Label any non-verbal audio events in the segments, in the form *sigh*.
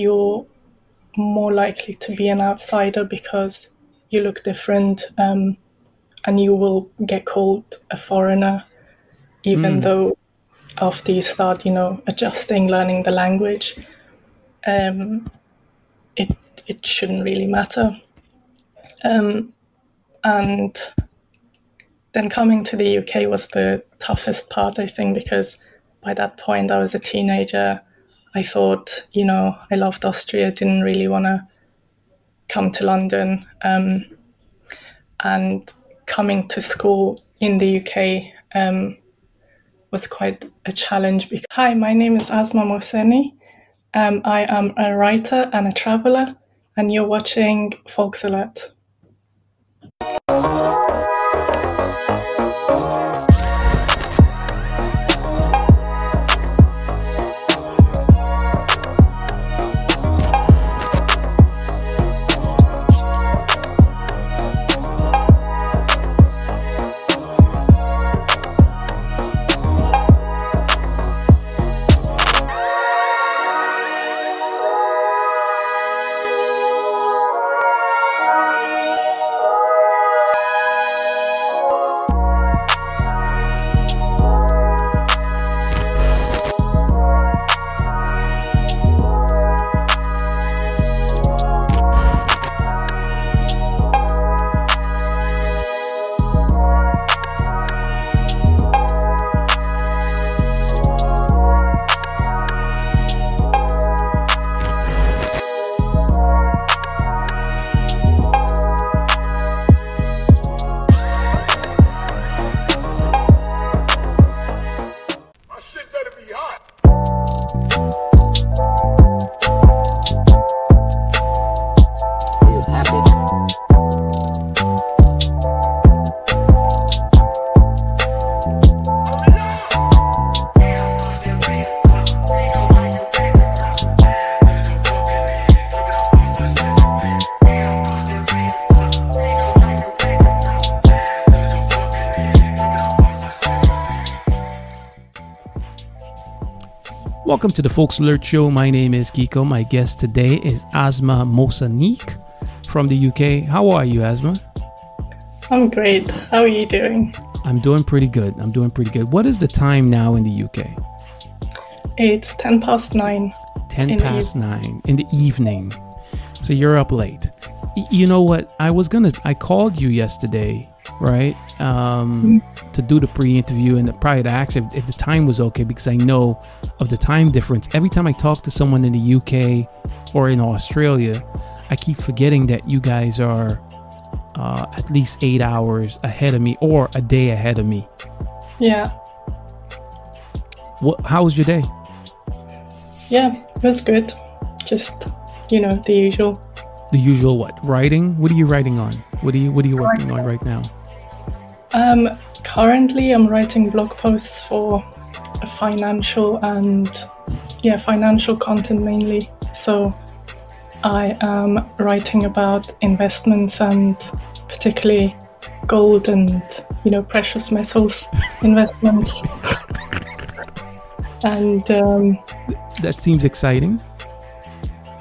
you're more likely to be an outsider because you look different um, and you will get called a foreigner, even mm. though after you start, you know, adjusting, learning the language, um, it it shouldn't really matter. Um, and then coming to the UK was the toughest part, I think, because by that point I was a teenager. I thought, you know, I loved Austria, didn't really want to come to London. Um, and coming to school in the UK um, was quite a challenge. Because, Hi, my name is Asma Mohseni. Um, I am a writer and a traveler, and you're watching Folksalert. Welcome to the Folksalert Show. My name is Kiko. My guest today is Asma Mohseni from the UK. How are you, Asma? I'm great. How are you doing? I'm doing pretty good. I'm doing pretty good. What is the time now in the UK? It's 10 past 9. 10 past 9 in the evening. So you're up late. you know what? I was going to, I called you yesterday right? Um, mm-hmm. To do the pre-interview and the, probably to ask if, if, the time was okay because I know of the time difference. Every time I talk to someone in the UK or in Australia, I keep forgetting that you guys are uh, at least eight hours ahead of me or a day ahead of me. Yeah. What? How was your day? Yeah, it was good. Just you know the usual. The usual what? Writing? What are you writing on? What are you What are you working on right now? Um, currently, I'm writing blog posts for financial and yeah, financial content mainly. So I am writing about investments and particularly gold and you know precious metals *laughs* investments. and um, that seems exciting.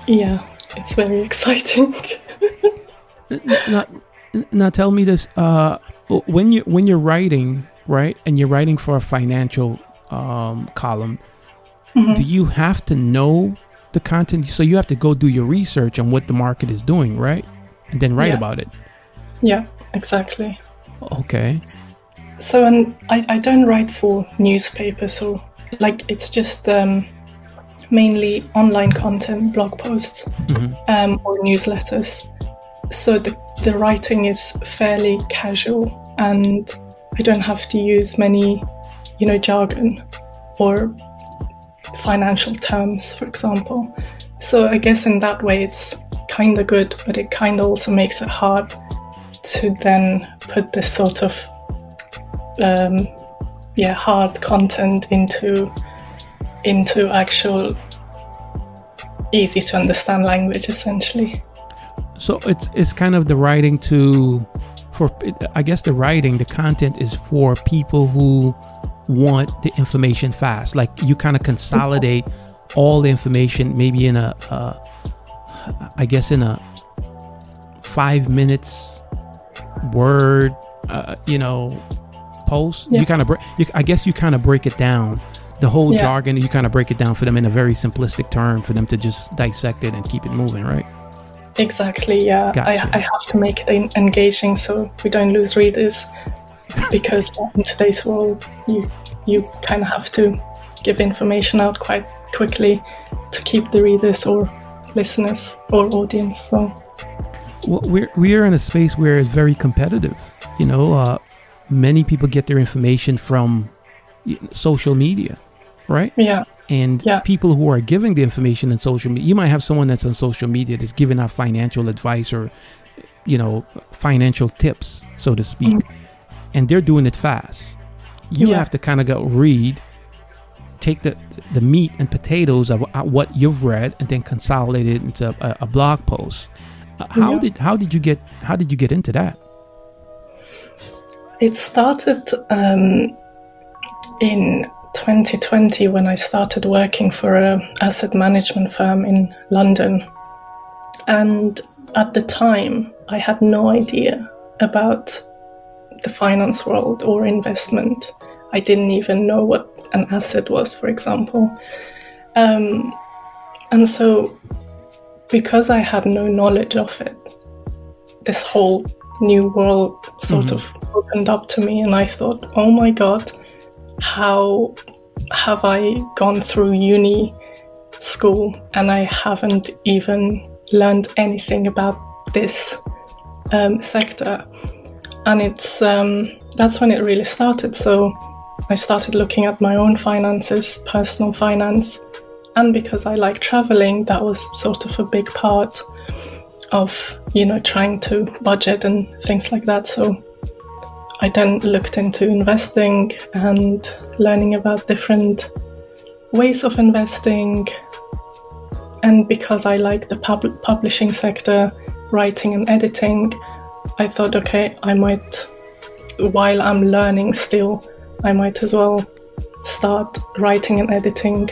Yeah, it's very *laughs* exciting. now, now, tell me this: uh, when you when you're writing, right, and you're writing for a financial um, column, mm-hmm. do you have to know the content? So you have to go do your research on what the market is doing, right, and then write yeah. about it. Yeah, exactly. Okay. So, and I, I don't write for newspapers, so like it's just um, mainly online content, blog posts, mm-hmm. um, or newsletters. So the the writing is fairly casual and I don't have to use many, you know, jargon or financial terms, for example. So I guess in that way it's kind of good, but it kind of also makes it hard to then put this sort of um, yeah hard content into into actual easy to understand language essentially so it's it's kind of the writing to for I guess the writing the content is for people who want the information fast. Like you kind of consolidate all the information maybe in a, a I guess in a five minutes word, uh, you know, post, Yeah. you kind of, break, you, I guess you kind of break it down. The whole Yeah. jargon, you kind of break it down for them in a very simplistic term for them to just dissect it and keep it moving, right? Exactly, yeah. Gotcha. I, I have to make it engaging so we don't lose readers *laughs* because in today's world, you you kind of have to give information out quite quickly to keep the readers or listeners or audience. So Well, we're we're in a space where it's very competitive. You know, uh, many people get their information from social media, right? yeah, And Yeah. people who are giving the information in social media, you might have someone that's on social media that's giving out financial advice or, you know, financial tips, so to speak, and they're doing it fast. You Yeah. have to kind of go read, take the the meat and potatoes of uh, what you've read, and then consolidate it into a, a blog post. Uh, How Yeah. did how did you get how did you get into that? it started um, in 2020 when I started working for a asset management firm in London. And at the time, I had no idea about the finance world or investment. I didn't even know what an asset was, for example. Um, and so, because I had no knowledge of it, this whole new world sort of opened up to me, and I thought, oh my god, how have I gone through uni school and I haven't even learned anything about this um, sector? And it's um, that's when it really started. So I started looking at my own finances, personal finance, and because I like traveling, that was sort of a big part of you know trying to budget and things like that. So I then looked into investing and learning about different ways of investing. And because I like the pub- publishing sector, writing and editing, I thought, okay, I might, while I'm learning still, I might as well start writing and editing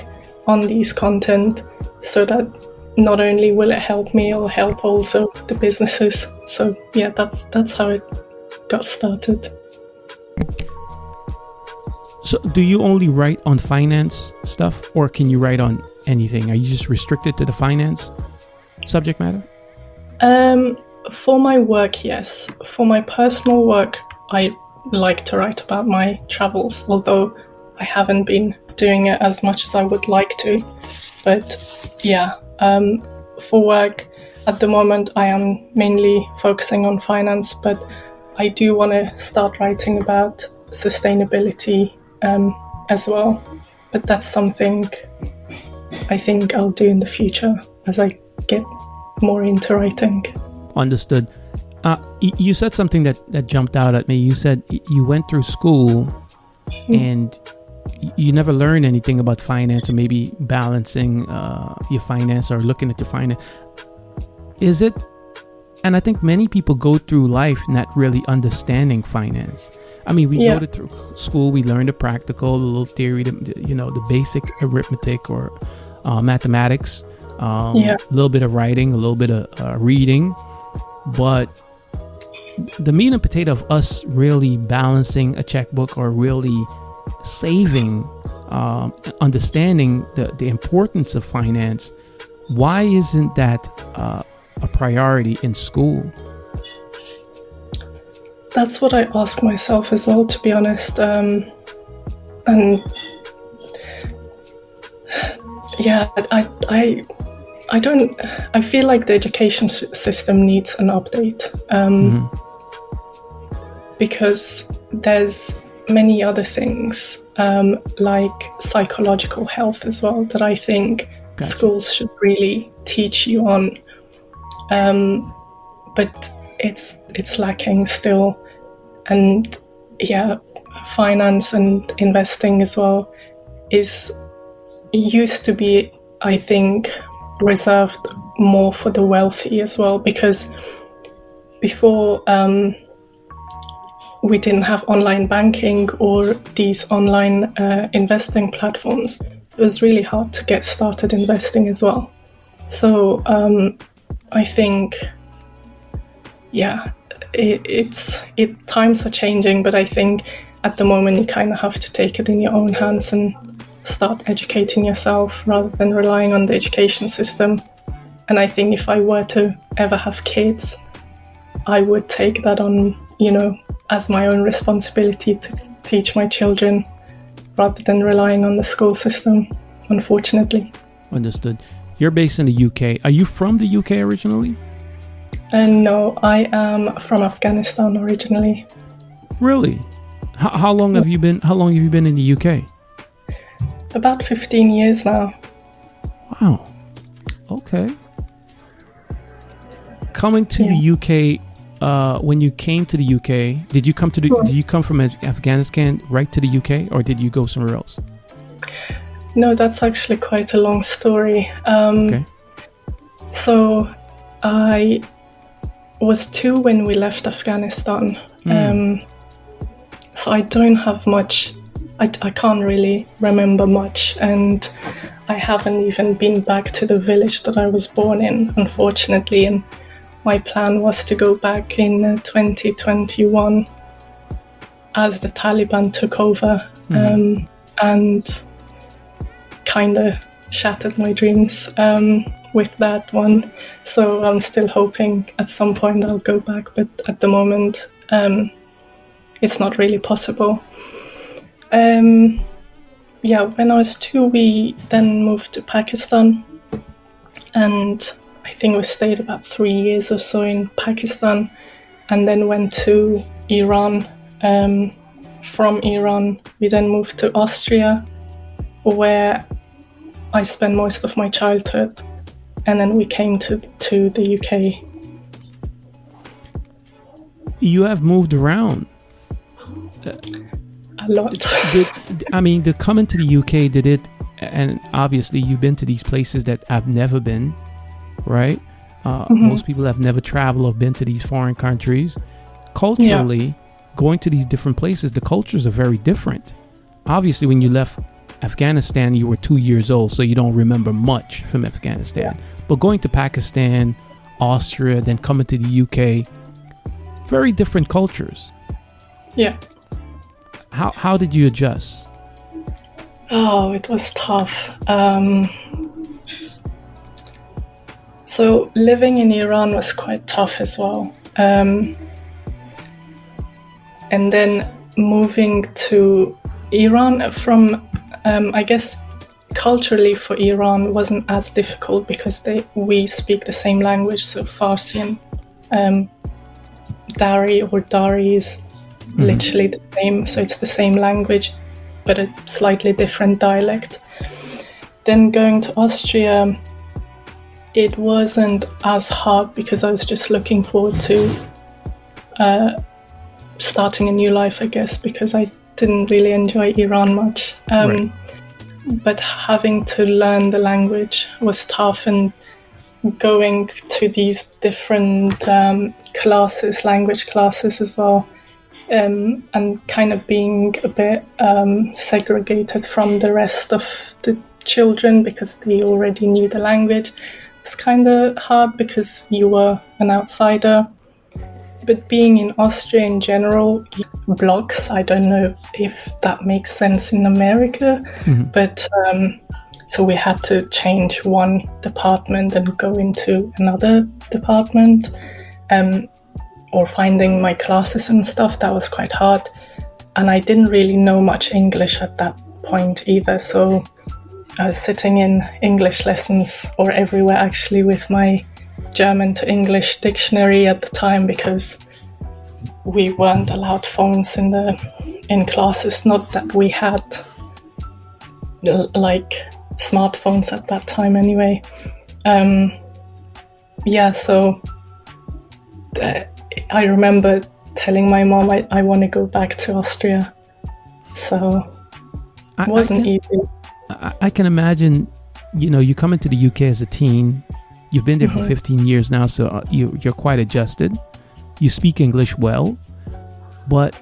on these content so that not only will it help me, it'll help also the businesses. So yeah, that's that's how it got started. So, do you only write on finance stuff, or can you write on anything? Are you just restricted to the finance subject matter? Um, for my work, yes. For my personal work, I like to write about my travels, although I haven't been doing it as much as I would like to. But yeah, um, for work, at the moment, I am mainly focusing on finance, but I do want to start writing about sustainability um, as well. But that's something I think I'll do in the future as I get more into writing. Understood. Uh, you said something that, that jumped out at me. You said you went through school and you never learned anything about finance or maybe balancing uh, your finance or looking at your finance. Is it? And I think many people go through life not really understanding finance. I mean, we Yeah. go to through school, we learn the practical, the little theory, the, the- you know, the basic arithmetic or uh, mathematics, um, Yeah. a little bit of writing, a little bit of uh, reading, but the meat and potato of us really balancing a checkbook or really saving, um, understanding the, the importance of finance, why isn't that uh, a priority in school? That's what I ask myself as well, to be honest. Um, and yeah, I, I, I don't. I feel like the education system needs an update um, because there's many other things um, like psychological health as well that I think Gotcha. schools should really teach you on. Um, but it's it's lacking still, and yeah, finance and investing as well is used to be, I think, reserved more for the wealthy as well because before um, we didn't have online banking or these online uh, investing platforms, it was really hard to get started investing as well. So um, I think, yeah, it, it's it times are changing, but I think at the moment you kind of have to take it in your own hands and start educating yourself rather than relying on the education system. And I think if I were to ever have kids, I would take that on, you know, as my own responsibility to teach my children rather than relying on the school system, unfortunately. Understood. You're based in the UK. Are you from the UK originally? Uh, no, I am from Afghanistan originally. Really? H- how long have you been? How long have you been in the UK? About fifteen years now. Wow. Okay. Coming to yeah. the UK, uh, when you came to the UK, did you come to the? Did you come from Afghanistan right to the UK, or did you go somewhere else? No, that's actually quite a long story. Um, okay. So, I was two when we left Afghanistan. Mm. Um, so I don't have much. I, I can't really remember much, and I haven't even been back to the village that I was born in, unfortunately. And my plan was to go back in uh, 2021 as the Taliban took over. Mm. Um, and kind of shattered my dreams um, with that one. So I'm still hoping at some point I'll go back, but at the moment um, it's not really possible. Um, yeah, when I was two, we then moved to Pakistan, and I think we stayed about three years or so in Pakistan, and then went to Iran. Um, from Iran, we then moved to Austria, where I spent most of my childhood, and then we came to to the UK. You have moved around a lot. *laughs* did, I mean, the coming to the UK did it, and obviously you've been to these places that I've never been, right? Uh, mm-hmm. Most people have never traveled or been to these foreign countries. Culturally, yeah. going to these different places, the cultures are very different. Obviously, when you left Afghanistan, you were two years old, so you don't remember much from Afghanistan. Yeah. But going to Pakistan, Austria, then coming to the UK, very different cultures. Yeah. How, how did you adjust? Oh, it was tough. Um, so, living in Iran was quite tough as well. Um, and then moving to Iran from um, I guess culturally for Iran wasn't as difficult because they we speak the same language, so Farsi and um, Dari or Dari is mm-hmm. literally the same, so it's the same language, but a slightly different dialect. Then going to Austria, it wasn't as hard because I was just looking forward to uh, starting a new life, I guess, because I didn't really enjoy Iran much. Um, right. But having to learn the language was tough, and going to these different um, classes, language classes as well, um, and kind of being a bit um, segregated from the rest of the children because they already knew the language. It's kind of hard because you were an outsider but being in Austria in general, blocks, I don't know if that makes sense in America, mm-hmm. but um, so we had to change one department and go into another department. Um, or finding my classes and stuff, that was quite hard. And I didn't really know much English at that point either. So I was sitting in English lessons or everywhere actually with my German to English dictionary at the time because we weren't allowed phones in the in classes. Not that we had like smartphones at that time anyway. Um, yeah, so uh, I remember telling my mom I, I want to go back to Austria. So it wasn't I can, easy. I, I can imagine, you know, you come into the UK as a teen You've been there mm-hmm. for 15 years now, so uh, you, you're quite adjusted. You speak English well, but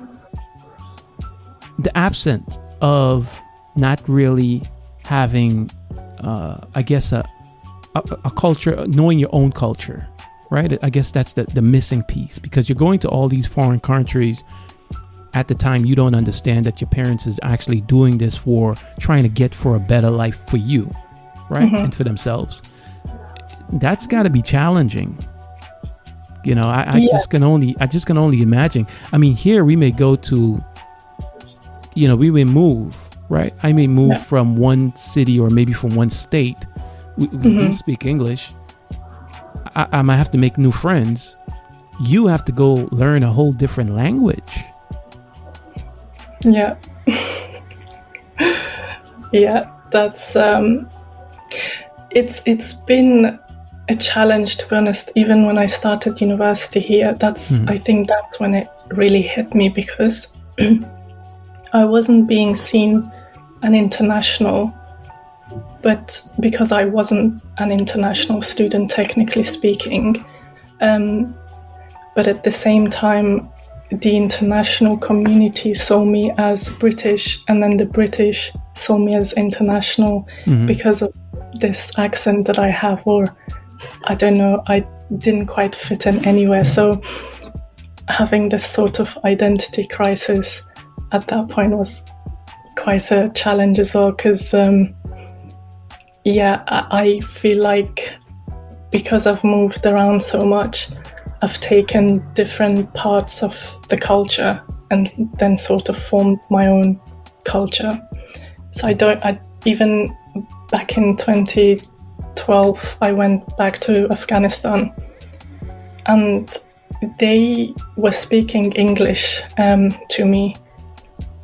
the absence of not really having, uh, I guess, a, a, a culture, knowing your own culture, right? I guess that's the, the missing piece because you're going to all these foreign countries. At the time, you don't understand that your parents is actually doing this for trying to get for a better life for you, right? Mhm. And for themselves. That's got to be challenging. You know, I, I Yeah. just can only, I just can only imagine. I mean, here we may go to, you know, we may move, right? I may move Yeah. from one city or maybe from one state. We, we do Mhm. speak English. I, I might have to make new friends. You have to go learn a whole different language. Yeah. *laughs* yeah, that's um it's it's been a challenge to be honest even when I started university here. That's Mhm. I think that's when it really hit me because *clears throat* I wasn't being seen an international but because I wasn't an international student technically speaking um but at the same time the international community saw me as British, and then the British saw me as international Mhm. because of this accent that I have, or I don't know, I didn't quite fit in anywhere. So having this sort of identity crisis at that point was quite a challenge as well, because um, yeah, I, I feel like because I've moved around so much, I've taken different parts of the culture and then sort of formed my own culture. So I don't, I even back in 2012, I went back to Afghanistan and they were speaking English um, to me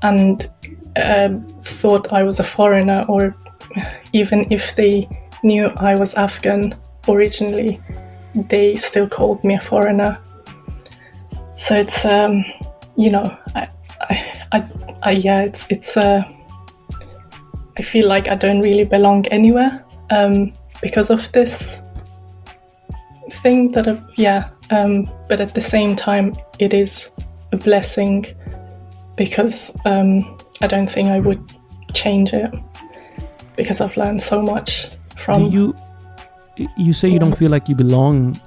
and uh, thought I was a foreigner, or even if they knew I was Afghan originally, they still called me a foreigner. So it's um, you know, I, I, I, I yeah, it's it's uh, I feel like I don't really belong anywhere um, because of this thing that I've, yeah, um, but at the same time, it is a blessing because um, I don't think I would change it because I've learned so much from. Do you you say you don't feel like you belong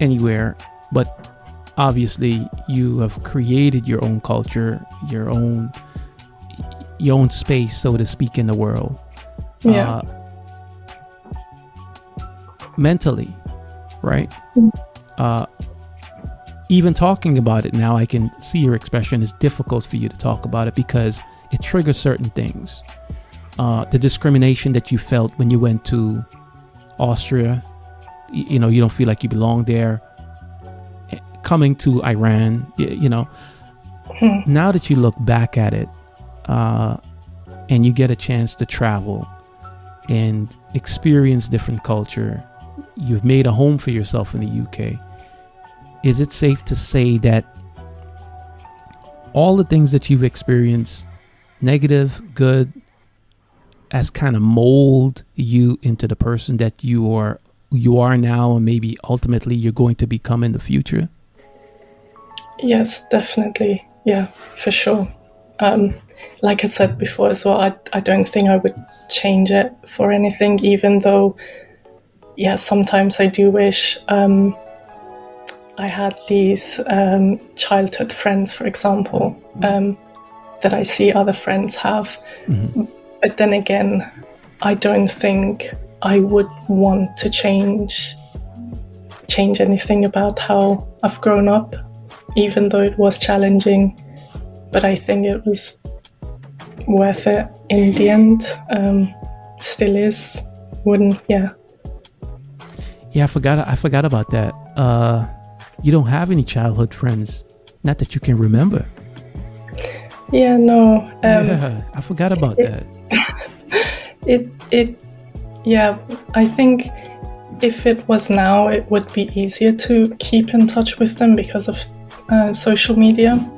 anywhere, but obviously you have created your own culture, your own your own space, so to speak, in the world. Yeah. Uh, mentally, right? Mm. Uh, even talking about it now, I can see your expression is difficult for you to talk about it because it triggers certain things. Uh, the discrimination that you felt when you went to Austria, you know, you don't feel like you belong there. Eh, Coming to Iran, you know, Hmm. now that you look back at it uh, and you get a chance to travel and experience different culture, you've made a home for yourself in the UK. Is it safe to say that all the things that you've experienced, negative, good, has kind of mold you into the person that you are you are now and maybe ultimately you're going to become in the future? Yes, definitely. Yeah, for sure. Um, like I said before as well, I, I don't think I would change it for anything, even though, yeah, sometimes I do wish um, I had these um, childhood friends, for example, um, that I see other friends have. Mhm. But then again, I don't think I would want to change change anything about how I've grown up even though it was challenging. But I think it was worth it in the end. Um, still is. Wouldn't, yeah. Yeah, I forgot. I forgot about that. Uh, you don't have any childhood friends, not that you can remember. Yeah, no. Um, yeah, I forgot about that. *laughs* It, it, yeah, I think if it was now, it would be easier to keep in touch with them because of uh, social media.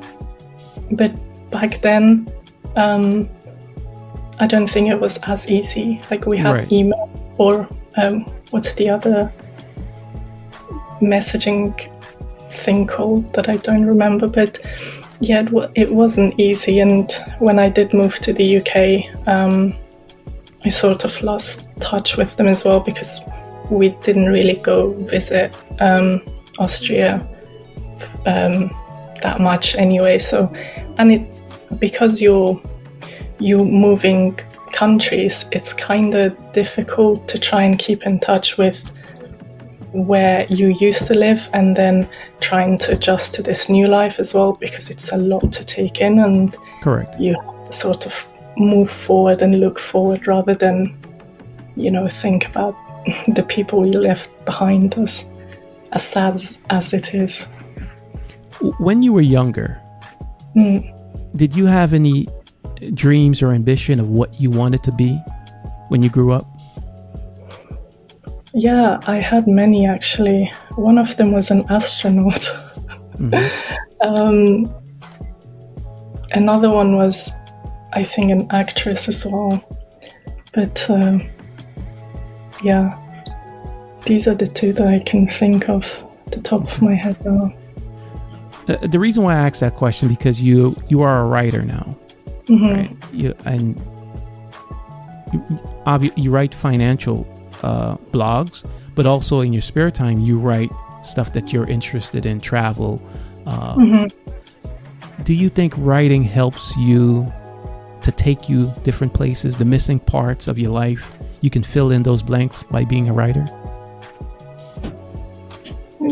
But back then, um, I don't think it was as easy. Like we had Right. email or um, what's the other messaging thing called that I don't remember. But yeah, it, wa it wasn't easy. And when I did move to the UK, um, I sort of lost touch with them as well because we didn't really go visit um, Austria um, that much anyway. So, and it's because you're you're moving countries, it's kind of difficult to try and keep in touch with where you used to live and then trying to adjust to this new life as well because it's a lot to take in and correct. you sort of move forward and look forward rather than you know think about *laughs* the people you left behind as as sad as it is. When you were younger mm. did you have any dreams or ambition of what you wanted to be when you grew up yeah, I had many actually. One of them was an astronaut. Mm-hmm. *laughs* um, another one was, I think, an actress as well. But um, yeah, these are the two that I can think of the top of my head now. Uh, the reason why I asked that question because you you are a writer now, mm-hmm. right? You and you, you write financial uh, blogs, but also in your spare time, you write stuff that you're interested in, travel. Uh, mm-hmm. Do you think writing helps you to take you different places, the missing parts of your life? You can fill in those blanks by being a writer?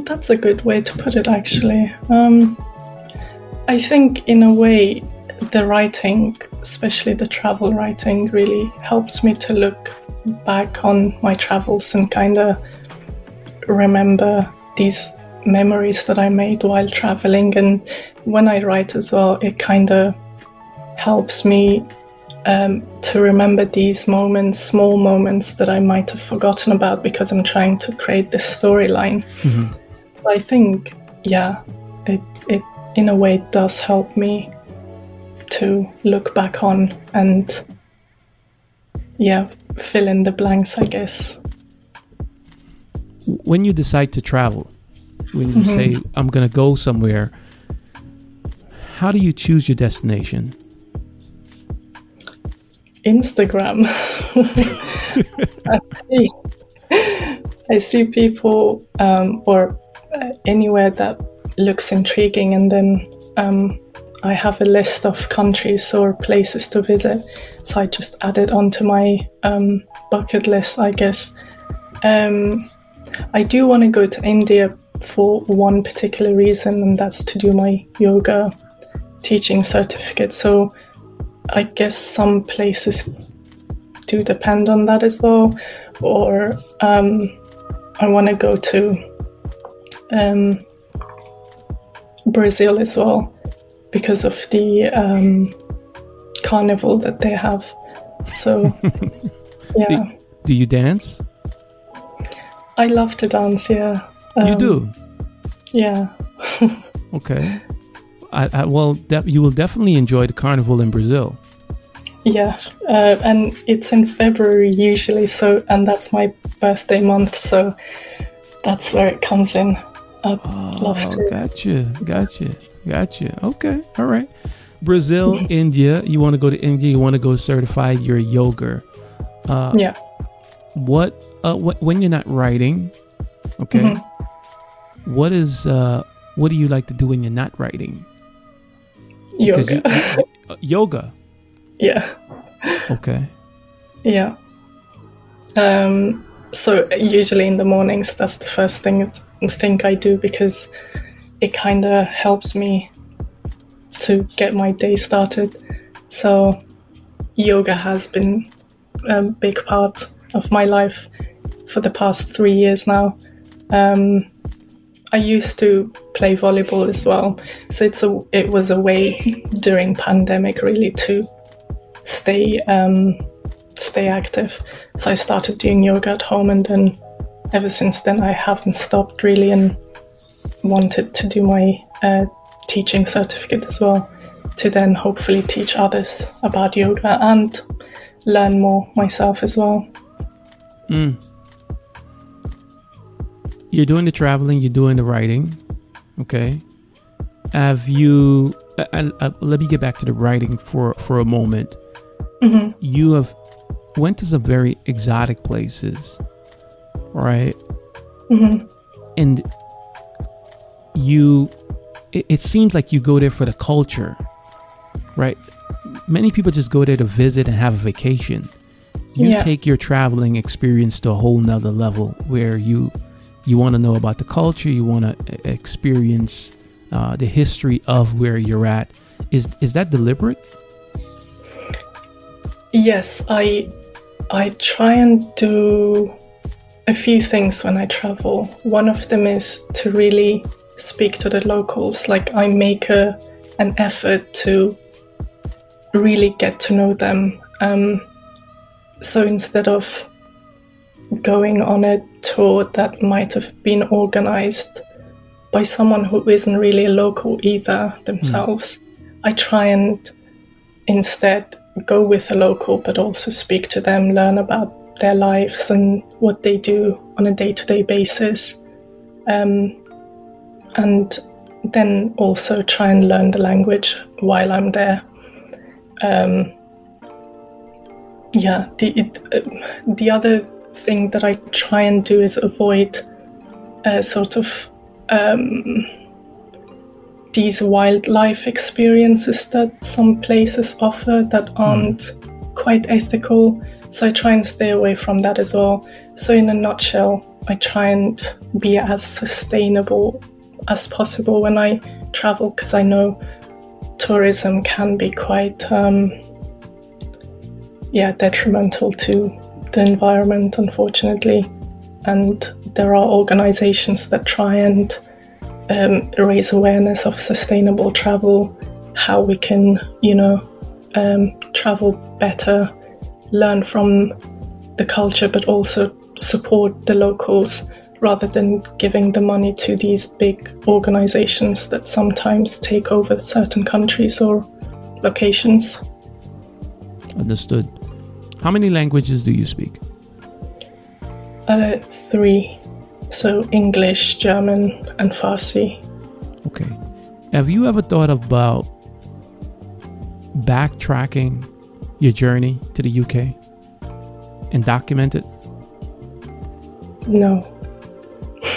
That's a good way to put it, actually. Um, I think, in a way, the writing, especially the travel writing, really helps me to look back on my travels and kind of remember these memories that I made while traveling. And when I write as well, it kind of helps me um, to remember these moments, small moments that I might have forgotten about because I'm trying to create this storyline. Mm-hmm. So I think, yeah, it it in a way does help me to look back on and yeah, fill in the blanks, I guess. When you decide to travel, when you mm-hmm. say, I'm going to go somewhere, how do you choose your destination? Instagram. *laughs* I see, I see people um, or uh, anywhere that looks intriguing, and then um, I have a list of countries or places to visit, so I just added onto my um, bucket list, I guess. Um, I do want to go to India for one particular reason, and that's to do my yoga teaching certificate. So I guess some places do depend on that as well. Or um, I want to go to um, Brazil as well because of the um, carnival that they have. So, *laughs* yeah. Do, do, you dance? I love to dance. Yeah. Um, you do. Yeah. *laughs* okay. I, I, well, you will definitely enjoy the carnival in Brazil. Yeah, uh, and it's in February usually. So, and that's my birthday month. So, that's where it comes in. I'd oh, love to. Gotcha, gotcha. Gotcha. Okay. All right. Brazil, *laughs* India. You want to go to India? You want to go certify your yoga? Uh, yeah. What? Uh, what? When you're not writing, okay. Mm-hmm. What is? Uh, what do you like to do when you're not writing? Yoga. You, you, uh, yoga. *laughs* Yeah. Okay. Yeah. Um. So usually in the mornings, that's the first thing I think I do because it kind of helps me to get my day started. So, yoga has been a big part of my life for the past three years now. Um, I used to play volleyball as well, so it's a it was a way during pandemic really to stay um, stay active. So I started doing yoga at home, and then ever since then I haven't stopped really. And wanted to do my uh, teaching certificate as well to then hopefully teach others about yoga and learn more myself as well. Mm. You're doing the traveling, you're doing the writing. Okay. Have you, uh, uh, let me get back to the writing for, for a moment. Mm-hmm. You have went to some very exotic places, right? Mm-hmm. And you it, it seems like you go there for the culture, right? Many people just go there to visit and have a vacation. You Yeah. take your traveling experience to a whole nother level where you you want to know about the culture, you want to experience uh, the history of where you're at. Is is that deliberate? Yes, I I try and do a few things when I travel. One of them is to really speak to the locals. Like I make a an effort to really get to know them. Um, so instead of going on a tour that might have been organized by someone who isn't really a local either themselves, I try and instead go with a local but also speak to them, learn about their lives and what they do on a day to day basis. Um, and then also try and learn the language while I'm there. Um, yeah, the, it, uh, the other thing that I try and do is avoid uh, sort of um, these wildlife experiences that some places offer that aren't quite ethical. So I try and stay away from that as well. So, in a nutshell, I try and be as sustainable as possible when I travel because I know tourism can be quite, um, yeah, detrimental to the environment, unfortunately. And there are organizations that try and um, raise awareness of sustainable travel, how we can, you know, um, travel better, learn from the culture, but also support the locals rather than giving the money to these big organizations that sometimes take over certain countries or locations. Understood. How many languages do you speak? Uh, three. So English, German, and Farsi. Okay. Have you ever thought about backtracking your journey to the UK and document it? No.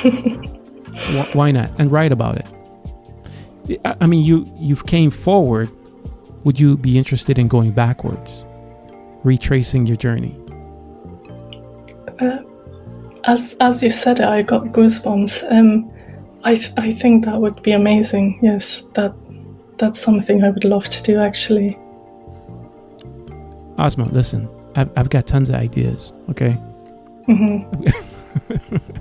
*laughs* Wh- Why not? And write about it. I mean, you you've came forward. Would you be interested in going backwards, retracing your journey? As as you said it, I got goosebumps. Um, I th- I think that would be amazing. Yes, that that's something I would love to do. Actually. Asma, listen, I've, I've got tons of ideas. Okay, hmm I *laughs* *laughs*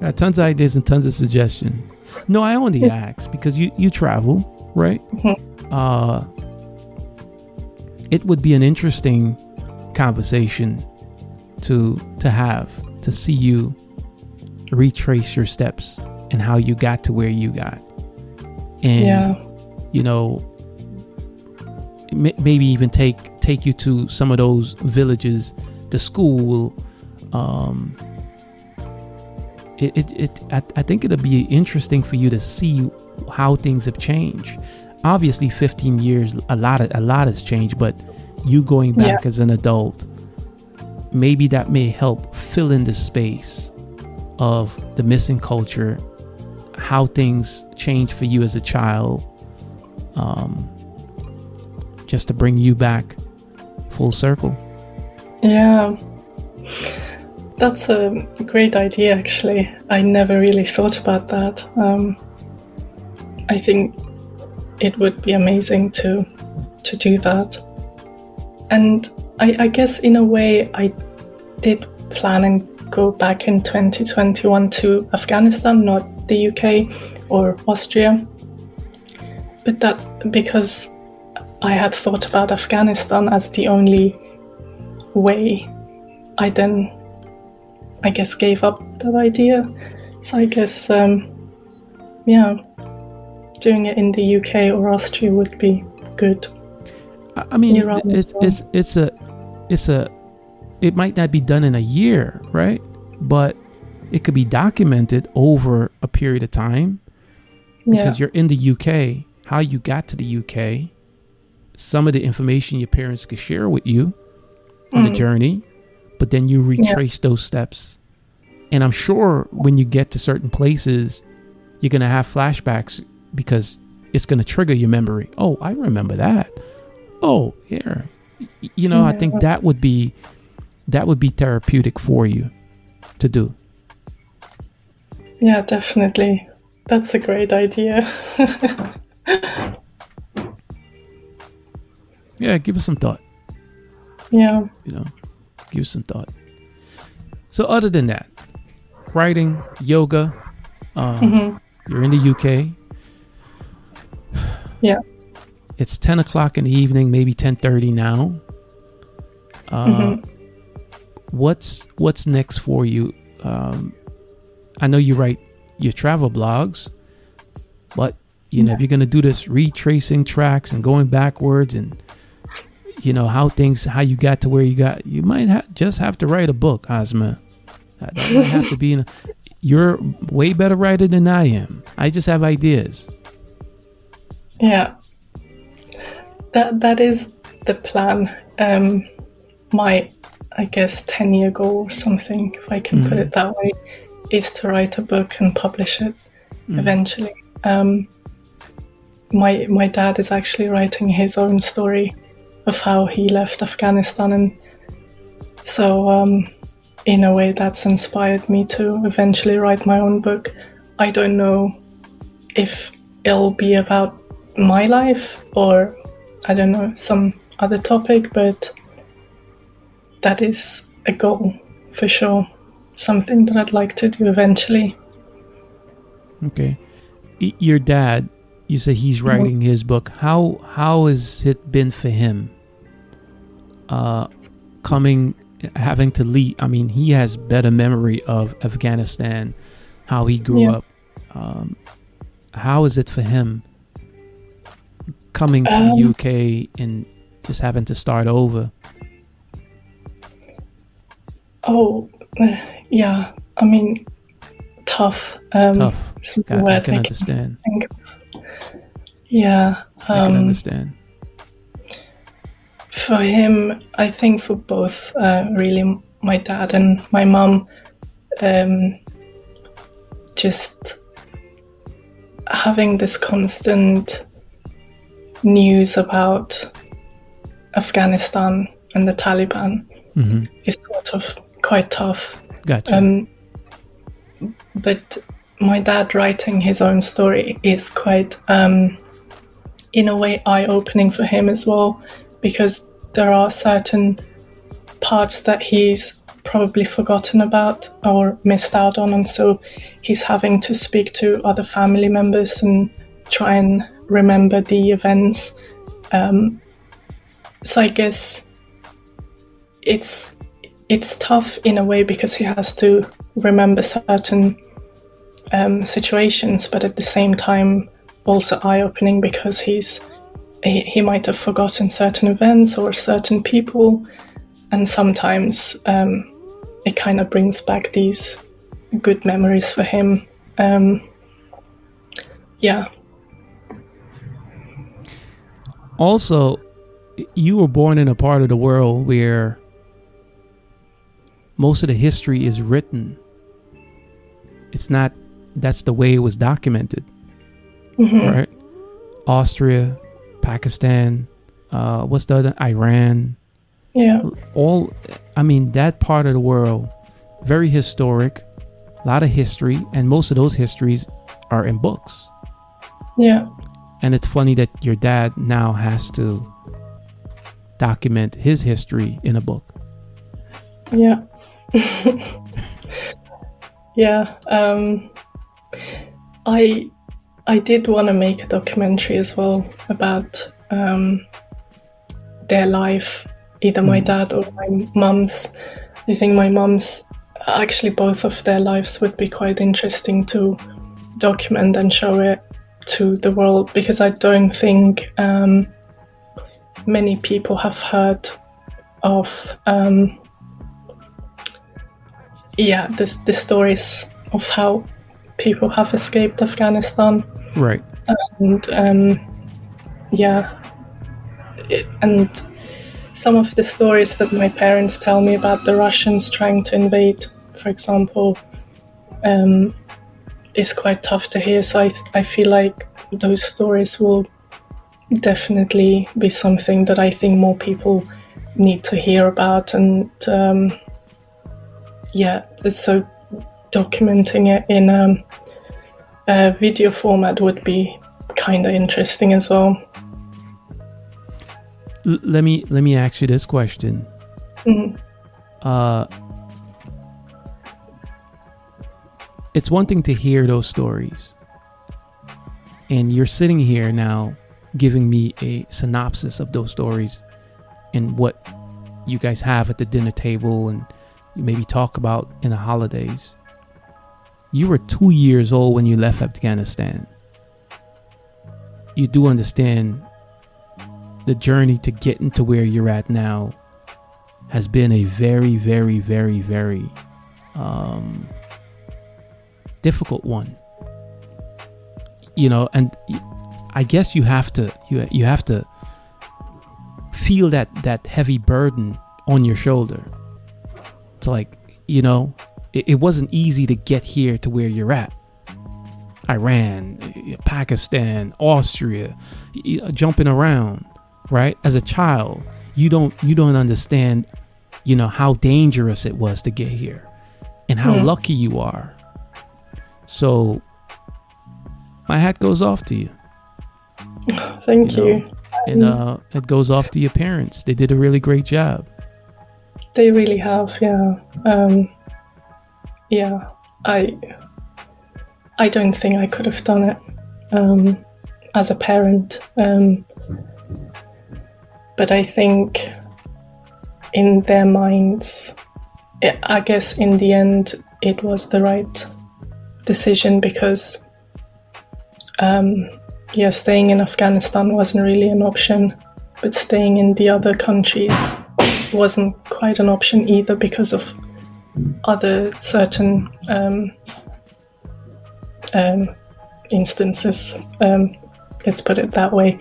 got tons of ideas and tons of suggestions. No, I only *laughs* ask because you you travel, right? Uh, it would be an interesting conversation to to have to see you retrace your steps and how you got to where you got, and Yeah. you know m- maybe even take take you to some of those villages the school um it, it, it I, I think it'll be interesting for you to see how things have changed obviously 15 years a lot of, a lot has changed but you going back as an adult maybe that may help fill in the space of the missing culture how things change for you as a child um, just to bring you back full circle. Yeah. That's a great idea, actually. I never really thought about that. Um, I think it would be amazing to to do that. And I, I guess in a way, I did plan and go back in 2021 to Afghanistan, not the UK or Austria. But that's because I had thought about Afghanistan as the only way. I then, I guess, gave up that idea. So I guess, um, yeah, doing it in the UK or Austria would be good. I mean, You're right as it's well. it's it's a it's a it might not be done in a year, right? But it could be documented over a period of time Yeah, because you're in the UK. How you got to the UK, some of the information your parents could share with you on the Mm. journey, but then you retrace those steps. And I'm sure when you get to certain places, you're gonna have flashbacks because it's gonna trigger your memory. Oh, I remember that. Oh, yeah. You know, I think that would be that would be therapeutic for you to do. Yeah, definitely. That's a great idea. *laughs* yeah, give us some thought. Yeah. You know, give some thought. So, other than that, writing, yoga, uh, mm-hmm. you're in the UK. Yeah. It's 10 o'clock in the evening, maybe 10.30 now. Uh, mm-hmm. What's what's next for you? Um, I know you write your travel blogs, but you know, if you're gonna do this retracing tracks and going backwards and you know how things how you got to where you got, you might ha- just have to write a book, Asma. That, might have to be in. A, you're way better writer than I am. I just have ideas. Yeah, that that is the plan. Um, my, I guess, ten year goal or something, if I can mm-hmm. put it that way, is to write a book and publish it mm. eventually. Um, my my dad is actually writing his own story of how he left Afghanistan, and so um, in a way that's inspired me to eventually write my own book. I don't know if it'll be about my life or I don't know some other topic, but that is a goal for sure something that I'd like to do eventually. Okay. Your dad, you say he's mm-hmm. writing his book. How how has it been for him? Uh coming having to lead I mean, he has better memory of Afghanistan, how he grew yeah. up. Um how is it for him coming to um, the UK and just having to start over? Oh, yeah, I mean, tough. Um, tough. I, I can understand. Yeah. Um, I can um, understand. For him, I think for both, uh, really, my dad and my mum, um, just having this constant news about Afghanistan and the Taliban mm-hmm. is sort of quite tough. Gotcha. Um, but my dad writing his own story is quite, um, in a way, eye opening for him as well, because there are certain parts that he's probably forgotten about or missed out on, and so he's having to speak to other family members and try and remember the events. Um, so I guess it's it's tough in a way because he has to remember certain um, situations, but at the same time, also eye opening because he's he, he, might have forgotten certain events or certain people, and sometimes um, it kind of brings back these good memories for him. Um, yeah. Also, you were born in a part of the world where most of the history is written. It's not, that's the way it was documented. Mm-hmm. Right? Austria, Pakistan, uh, what's the other? Iran. Yeah. All, I mean, that part of the world, very historic, a lot of history, and most of those histories are in books. Yeah. And it's funny that your dad now has to document his history in a book. Yeah. *laughs* yeah, um, I I did want to make a documentary as well about um, their life, either my hmm. dad or my mum's. I think my mum's actually both of their lives would be quite interesting to document and show it to the world because I don't think um, many people have heard of um, yeah, the, the stories of how people have escaped Afghanistan. Right. And um, yeah, it, and some of the stories that my parents tell me about the Russians trying to invade, for example, um, is quite tough to hear. So I, I feel like those stories will definitely be something that I think more people need to hear about. And um, yeah, so documenting it in um, a video format would be kind of interesting as well. L- let me let me ask you this question. Mm-hmm. Uh, it's one thing to hear those stories, and you're sitting here now giving me a synopsis of those stories and what you guys have at the dinner table and maybe talk about in the holidays. You were two years old when you left Afghanistan. You do understand the journey to getting to where you're at now has been a very, very, very, very um, difficult one. You know, and I guess you have to you you have to feel that that heavy burden on your shoulder. To like, you know, it, it wasn't easy to get here to where you're at. Iran, Pakistan, Austria, jumping around, right? As a child, you don't you don't understand, you know, how dangerous it was to get here and how mm. lucky you are. So my hat goes off to you. *sighs* Thank you. Know? you. And uh, it goes off to your parents. They did a really great job. They really have, yeah. Um, yeah, I I don't think I could have done it um, as a parent. Um, but I think in their minds, it, I guess in the end, it was the right decision because, um, yeah, staying in Afghanistan wasn't really an option, but staying in the other countries wasn't quite an option either because of other certain um, um, instances. Um, let's put it that way.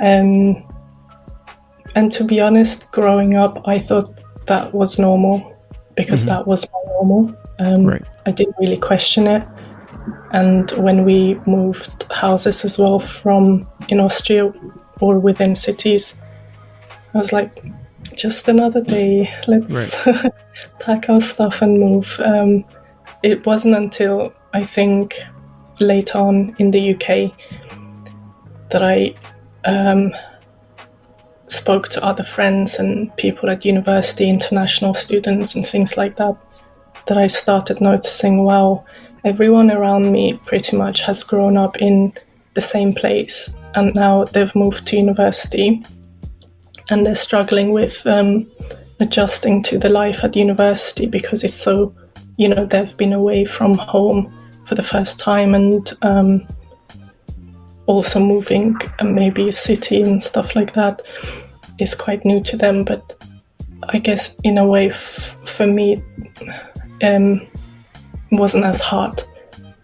Um, and to be honest, growing up, I thought that was normal because mm-hmm. that was my normal. Um, right. I didn't really question it. And when we moved houses as well from in Austria or within cities, I was like, just another day. Let's right. *laughs* pack our stuff and move. Um, it wasn't until I think late on in the UK that I um, spoke to other friends and people at university, international students, and things like that, that I started noticing wow, everyone around me pretty much has grown up in the same place and now they've moved to university and they're struggling with um, adjusting to the life at university because it's so, you know, they've been away from home for the first time and um, also moving maybe a city and stuff like that is quite new to them. But I guess in a way, f- for me, um, wasn't as hard,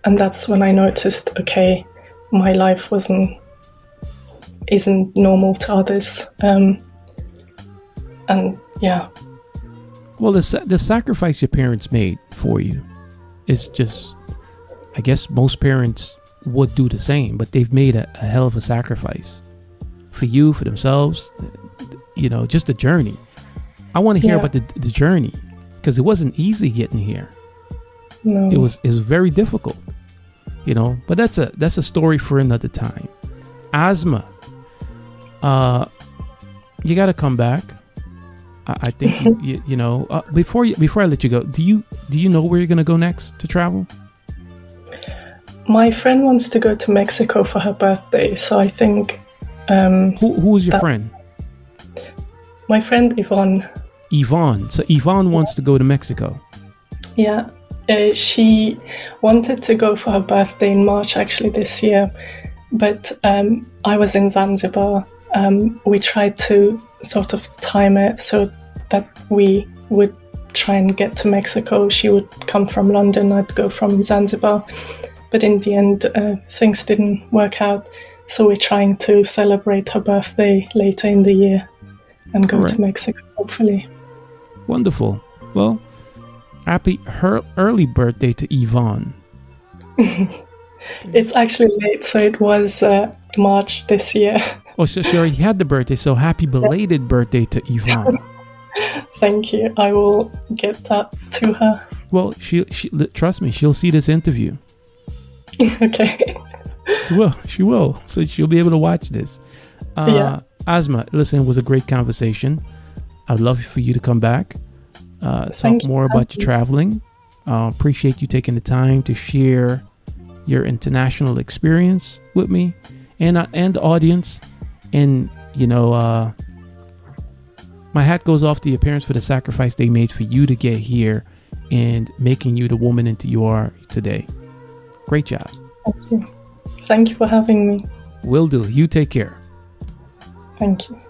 and that's when I noticed, okay, my life wasn't isn't normal to others. Um, and yeah. Well, the the sacrifice your parents made for you is just, I guess most parents would do the same, but they've made a, a hell of a sacrifice for you, for themselves. You know, just the journey. I want to hear yeah. about the the journey because it wasn't easy getting here. No. It was it was very difficult. You know, but that's a that's a story for another time. Asma. uh, you got to come back. I, I think you, you, you, know uh, before you, before I let you go, do you do you know where you're gonna go next to travel? My friend wants to go to Mexico for her birthday, so I think. Um, who who is your that, friend? My friend Yvonne. Yvonne. So Yvonne wants to go to Mexico. Yeah, uh, she wanted to go for her birthday in March actually this year, but um, I was in Zanzibar. Um, we tried to sort of time it so that we would try and get to Mexico. She would come from London, I'd go from Zanzibar. But in the end, uh, things didn't work out. So we're trying to celebrate her birthday later in the year and go right. to Mexico, hopefully. Wonderful. Well, happy her early birthday to Yvonne. *laughs* it's actually late, so it was uh, March this year. *laughs* Oh, so she already had the birthday. So happy belated birthday to Yvonne. *laughs* Thank you. I will get that to her. Well, she, she trust me, she'll see this interview. *laughs* okay. She will. She will. So she'll be able to watch this. Uh, yeah. Asma, listen, it was a great conversation. I'd love for you to come back, uh, talk more about your traveling. Uh, appreciate you taking the time to share your international experience with me and uh, and the audience. And, you know, uh, my hat goes off to your parents for the sacrifice they made for you to get here and making you the woman into you are today. Great job. Thank you. Thank you for having me. Will do. You take care. Thank you.